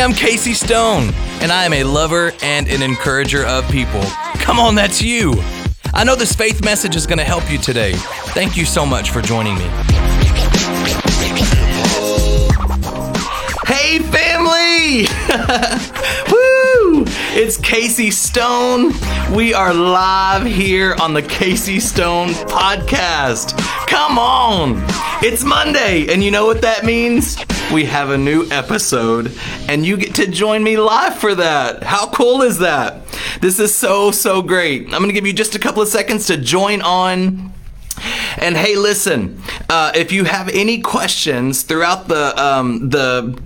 I'm Casey Stone, and I am a lover and an encourager of people. Come on, that's you. I know this faith message is going to help you today. Thank you so much for joining me. Hey, family! Woo! It's Casey Stone. We are live here on the Casey Stone podcast. Come on! It's Monday, and you know what that means? We have a new episode, and you get to join me live for that. How cool is that? This is so, so great. I'm going to give you just a couple of seconds to join on and hey, listen, uh, if you have any questions throughout the um, the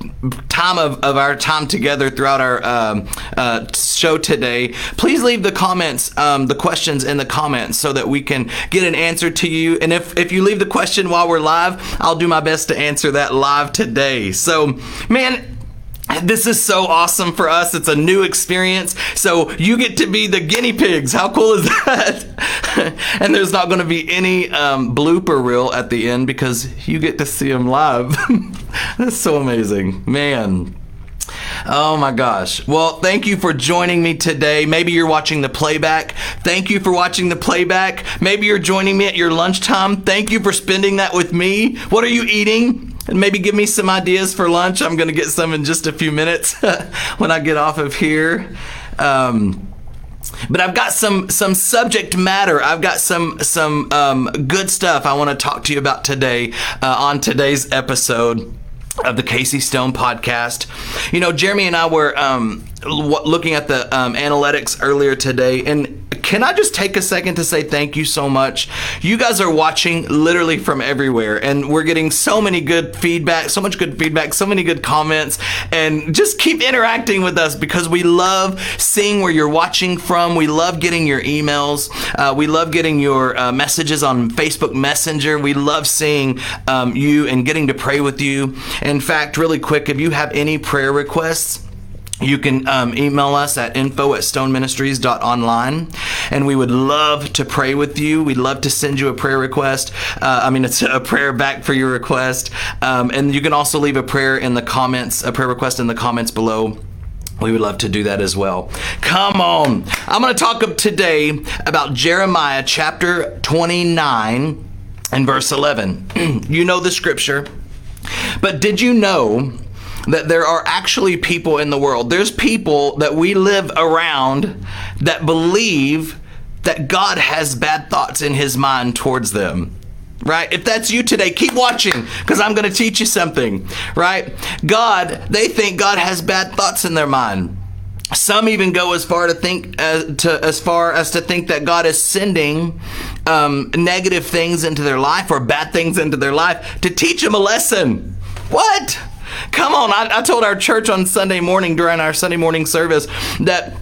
time of, of our time together throughout our um, uh, show today, please leave the comments, um, the questions in the comments so that we can get an answer to you. And if, if you leave the question while we're live, I'll do my best to answer that live today. So, man, this is so awesome for us. It's a new experience. So you get to be the guinea pigs. How cool is that? and there's not going to be any um, blooper reel at the end because you get to see them live. That's so amazing. Man. Oh my gosh. Well, thank you for joining me today. Maybe you're watching the playback. Thank you for watching the playback. Maybe you're joining me at your lunchtime. Thank you for spending that with me. What are you eating? And maybe give me some ideas for lunch. I'm going to get some in just a few minutes when I get off of here. Um, but I've got some some subject matter. I've got some some um, good stuff I want to talk to you about today uh, on today's episode of the Casey Stone podcast. You know, Jeremy and I were um, looking at the um, analytics earlier today, and can I just take a second to say thank you so much? You guys are watching literally from everywhere, and we're getting so many good feedback, so much good feedback, so many good comments, and just keep interacting with us because we love seeing where you're watching from. We love getting your emails. Uh, we love getting your uh, messages on Facebook Messenger. We love seeing um, you and getting to pray with you. In fact, really quick, if you have any prayer requests, you can um, email us at info at stoneministries.online and we would love to pray with you. We'd love to send you a prayer request. Uh, I mean, it's a prayer back for your request. Um, and you can also leave a prayer in the comments, a prayer request in the comments below. We would love to do that as well. Come on. I'm going to talk today about Jeremiah chapter 29 and verse 11. you know the scripture. But did you know that there are actually people in the world. There's people that we live around that believe that God has bad thoughts in his mind towards them. Right? If that's you today, keep watching because I'm going to teach you something. Right? God, they think God has bad thoughts in their mind. Some even go as far to think as uh, to as far as to think that God is sending um, negative things into their life or bad things into their life to teach them a lesson. What? Come on. I, I told our church on Sunday morning during our Sunday morning service that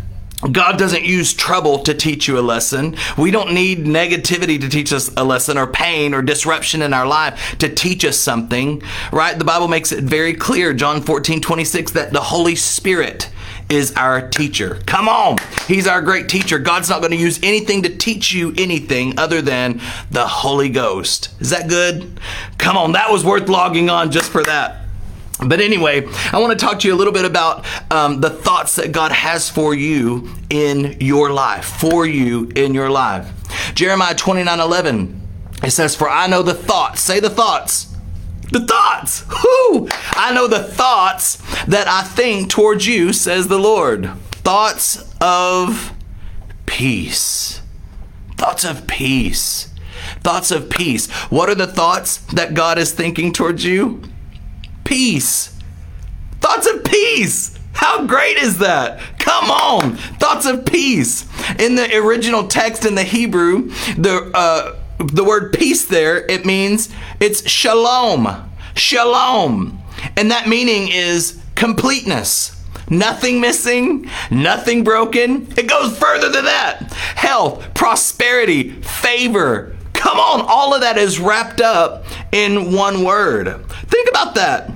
God doesn't use trouble to teach you a lesson. We don't need negativity to teach us a lesson or pain or disruption in our life to teach us something, right? The Bible makes it very clear, John 14, 26, that the Holy Spirit is our teacher. Come on. He's our great teacher. God's not going to use anything to teach you anything other than the Holy Ghost. Is that good? Come on. That was worth logging on just for that. But anyway, I want to talk to you a little bit about um, the thoughts that God has for you in your life, for you in your life. Jeremiah 29 11, it says, For I know the thoughts, say the thoughts, the thoughts, whoo, I know the thoughts that I think towards you, says the Lord. Thoughts of peace. Thoughts of peace. Thoughts of peace. What are the thoughts that God is thinking towards you? Peace. Thoughts of peace. How great is that? Come on, thoughts of peace. In the original text in the Hebrew, the uh, the word peace there it means it's shalom, shalom, and that meaning is completeness. Nothing missing, nothing broken. It goes further than that. Health, prosperity, favor. Come on, all of that is wrapped up in one word. Think about that.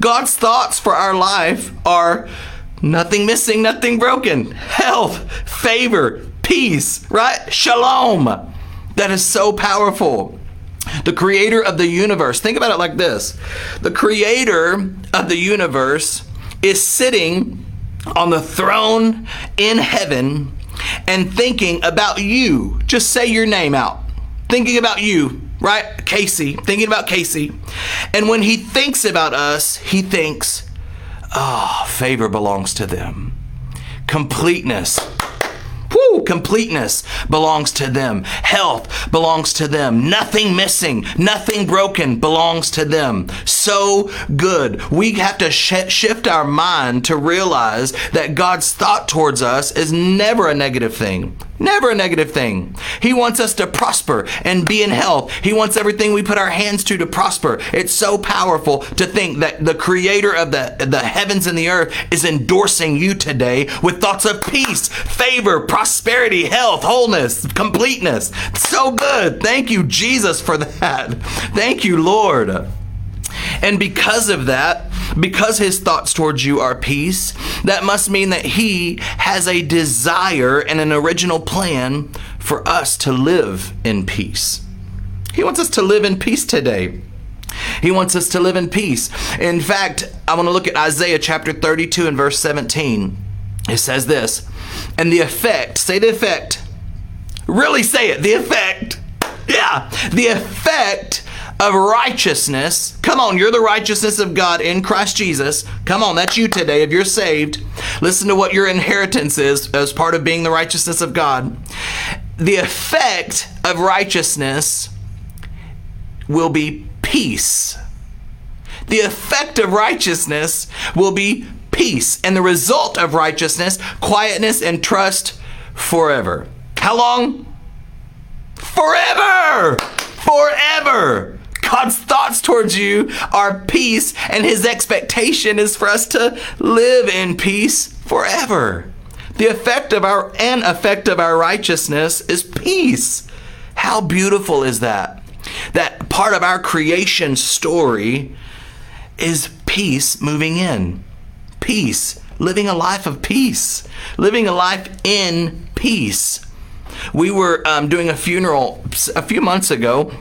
God's thoughts for our life are nothing missing, nothing broken, health, favor, peace, right? Shalom. That is so powerful. The creator of the universe, think about it like this the creator of the universe is sitting on the throne in heaven and thinking about you. Just say your name out. Thinking about you, right? Casey, thinking about Casey. And when he thinks about us, he thinks, oh, favor belongs to them. Completeness Woo! Completeness belongs to them. Health belongs to them. Nothing missing, nothing broken belongs to them. So good. We have to sh- shift our mind to realize that God's thought towards us is never a negative thing. Never a negative thing. He wants us to prosper and be in health. He wants everything we put our hands to to prosper. It's so powerful to think that the creator of the, the heavens and the earth is endorsing you today with thoughts of peace, favor, prosperity, health, wholeness, completeness. So good. Thank you, Jesus, for that. Thank you, Lord. And because of that, because his thoughts towards you are peace, that must mean that he has a desire and an original plan for us to live in peace. He wants us to live in peace today. He wants us to live in peace. In fact, I want to look at Isaiah chapter 32 and verse 17. It says this, and the effect, say the effect, really say it, the effect, yeah, the effect of righteousness. Come on, you're the righteousness of God in Christ Jesus. Come on, that's you today if you're saved. Listen to what your inheritance is as part of being the righteousness of God. The effect of righteousness will be peace. The effect of righteousness will be peace, and the result of righteousness, quietness and trust forever. How long? Forever! Forever! God's thoughts towards you are peace, and his expectation is for us to live in peace forever. The effect of our and effect of our righteousness is peace. How beautiful is that? That part of our creation story is peace moving in. Peace, living a life of peace, living a life in peace. We were um, doing a funeral a few months ago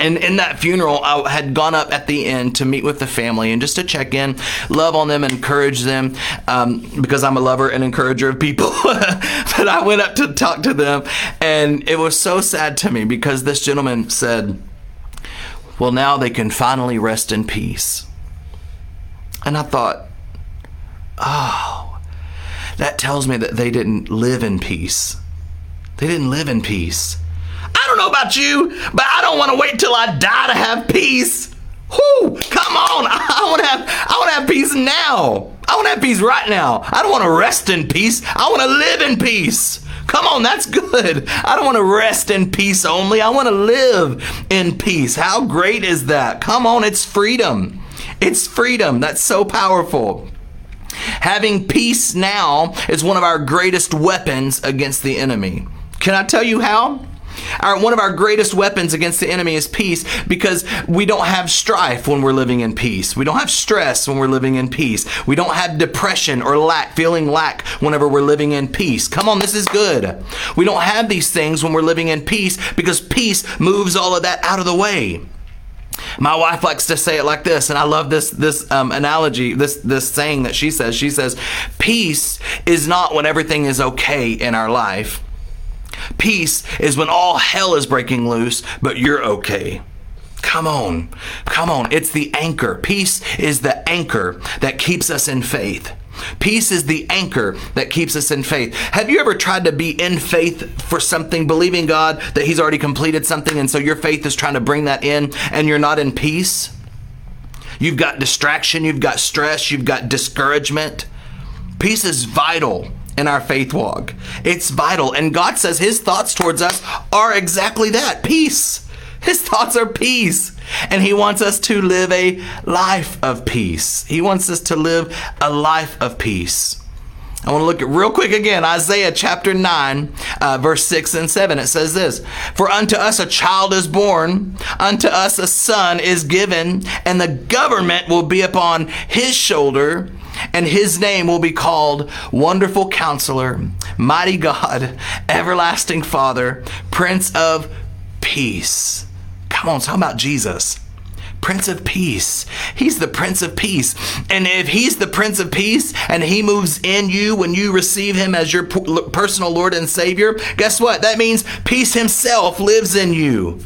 and in that funeral, I had gone up at the end to meet with the family and just to check in, love on them, encourage them, um, because I'm a lover and encourager of people. but I went up to talk to them, and it was so sad to me because this gentleman said, Well, now they can finally rest in peace. And I thought, Oh, that tells me that they didn't live in peace. They didn't live in peace. I don't know about you, but I don't want to wait till I die to have peace. Whoo, come on. I want to have I want to have peace now. I want to have peace right now. I don't want to rest in peace. I want to live in peace. Come on, that's good. I don't want to rest in peace only. I want to live in peace. How great is that? Come on, it's freedom. It's freedom. That's so powerful. Having peace now is one of our greatest weapons against the enemy. Can I tell you how? Our, one of our greatest weapons against the enemy is peace because we don't have strife when we're living in peace. We don't have stress when we're living in peace. We don't have depression or lack, feeling lack whenever we're living in peace. Come on, this is good. We don't have these things when we're living in peace because peace moves all of that out of the way. My wife likes to say it like this, and I love this this um, analogy, this this saying that she says. She says, "Peace is not when everything is okay in our life." Peace is when all hell is breaking loose, but you're okay. Come on. Come on. It's the anchor. Peace is the anchor that keeps us in faith. Peace is the anchor that keeps us in faith. Have you ever tried to be in faith for something, believing God that He's already completed something, and so your faith is trying to bring that in, and you're not in peace? You've got distraction, you've got stress, you've got discouragement. Peace is vital in our faith walk. It's vital. And God says his thoughts towards us are exactly that peace. His thoughts are peace. And he wants us to live a life of peace. He wants us to live a life of peace. I want to look at real quick again Isaiah chapter 9, uh, verse 6 and 7. It says this For unto us a child is born, unto us a son is given, and the government will be upon his shoulder and his name will be called Wonderful Counselor, Mighty God, Everlasting Father, Prince of Peace. Come on, talk about Jesus. Prince of Peace. He's the Prince of Peace. And if He's the Prince of Peace and He moves in you when you receive Him as your personal Lord and Savior, guess what? That means peace Himself lives in you.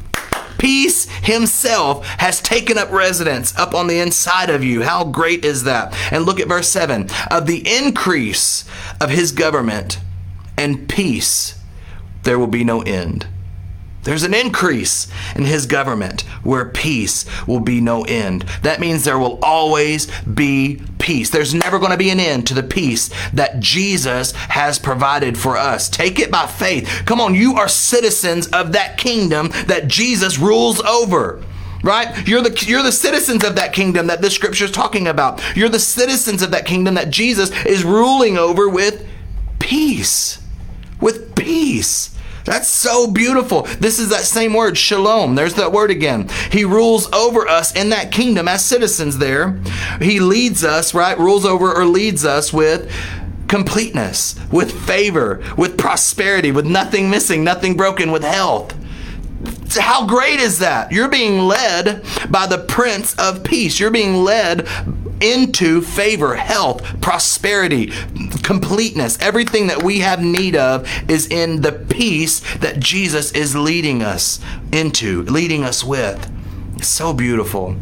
Peace himself has taken up residence up on the inside of you. How great is that? And look at verse 7 of the increase of his government and peace, there will be no end. There's an increase in his government where peace will be no end. That means there will always be peace. There's never going to be an end to the peace that Jesus has provided for us. Take it by faith. Come on, you are citizens of that kingdom that Jesus rules over right you're the you're the citizens of that kingdom that this scripture is talking about you're the citizens of that kingdom that Jesus is ruling over with peace with peace that's so beautiful. This is that same word, shalom. There's that word again. He rules over us in that kingdom as citizens there. He leads us, right? Rules over or leads us with completeness, with favor, with prosperity, with nothing missing, nothing broken, with health. How great is that? You're being led by the Prince of Peace. You're being led into favor, health, prosperity, completeness. Everything that we have need of is in the peace that Jesus is leading us into, leading us with. So beautiful.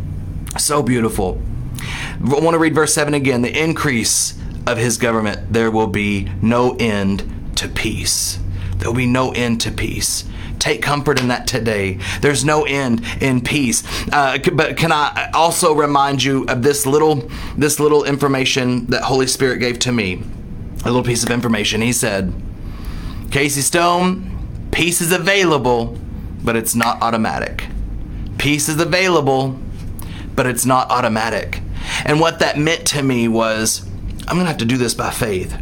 So beautiful. I want to read verse 7 again. The increase of his government, there will be no end to peace. There will be no end to peace. Take comfort in that today. There's no end in peace. Uh, but can I also remind you of this little this little information that Holy Spirit gave to me? A little piece of information. He said, Casey Stone, peace is available, but it's not automatic. Peace is available, but it's not automatic. And what that meant to me was, I'm to have to do this by faith.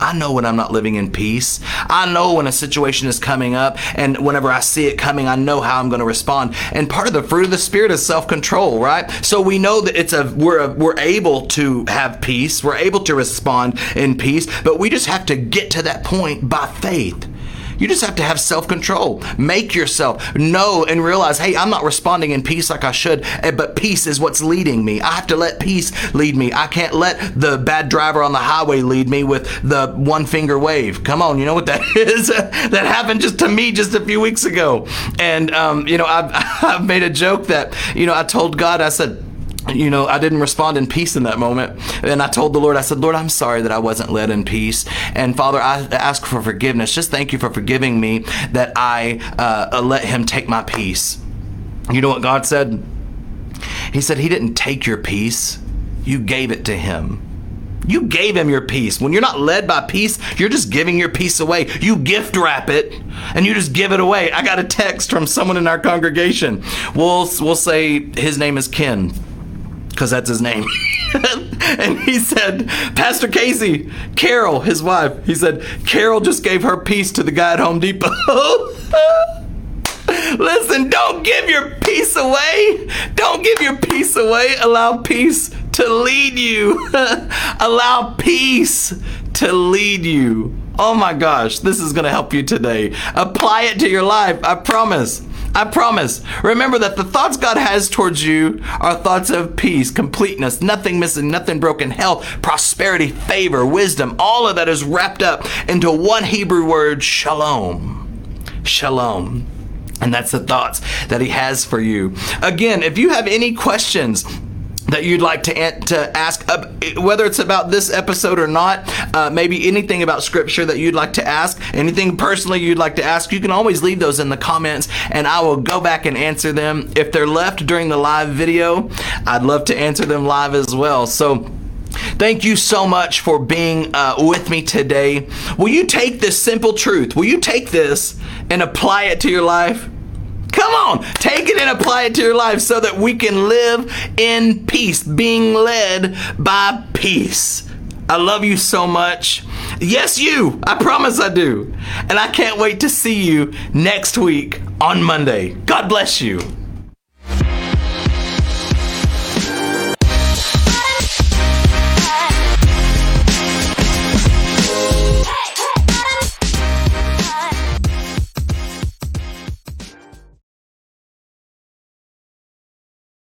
I know when I'm not living in peace. I know when a situation is coming up, and whenever I see it coming, I know how I'm going to respond. And part of the fruit of the spirit is self-control, right? So we know that it's a we're a, we're able to have peace. We're able to respond in peace, but we just have to get to that point by faith. You just have to have self control. Make yourself know and realize, hey, I'm not responding in peace like I should, eh, but peace is what's leading me. I have to let peace lead me. I can't let the bad driver on the highway lead me with the one finger wave. Come on, you know what that is? that happened just to me just a few weeks ago. And, um, you know, I've, I've made a joke that, you know, I told God, I said, you know, I didn't respond in peace in that moment. And I told the Lord, I said, Lord, I'm sorry that I wasn't led in peace. And Father, I ask for forgiveness. Just thank you for forgiving me that I uh, let Him take my peace. You know what God said? He said, He didn't take your peace, you gave it to Him. You gave him your peace. When you're not led by peace, you're just giving your peace away. You gift wrap it and you just give it away. I got a text from someone in our congregation. We'll we'll say his name is Ken because that's his name. and he said, Pastor Casey, Carol, his wife, he said, Carol just gave her peace to the guy at Home Depot. Listen, don't give your peace away. Don't give your peace away. Allow peace to lead you. Allow peace to lead you. Oh my gosh, this is going to help you today. Apply it to your life. I promise. I promise. Remember that the thoughts God has towards you are thoughts of peace, completeness, nothing missing, nothing broken, health, prosperity, favor, wisdom. All of that is wrapped up into one Hebrew word, shalom. Shalom. And that's the thoughts that he has for you. Again, if you have any questions, that you'd like to, to ask, uh, whether it's about this episode or not, uh, maybe anything about scripture that you'd like to ask, anything personally you'd like to ask, you can always leave those in the comments and I will go back and answer them. If they're left during the live video, I'd love to answer them live as well. So, Thank you so much for being uh, with me today. Will you take this simple truth? Will you take this and apply it to your life? Come on, take it and apply it to your life so that we can live in peace, being led by peace. I love you so much. Yes, you. I promise I do. And I can't wait to see you next week on Monday. God bless you.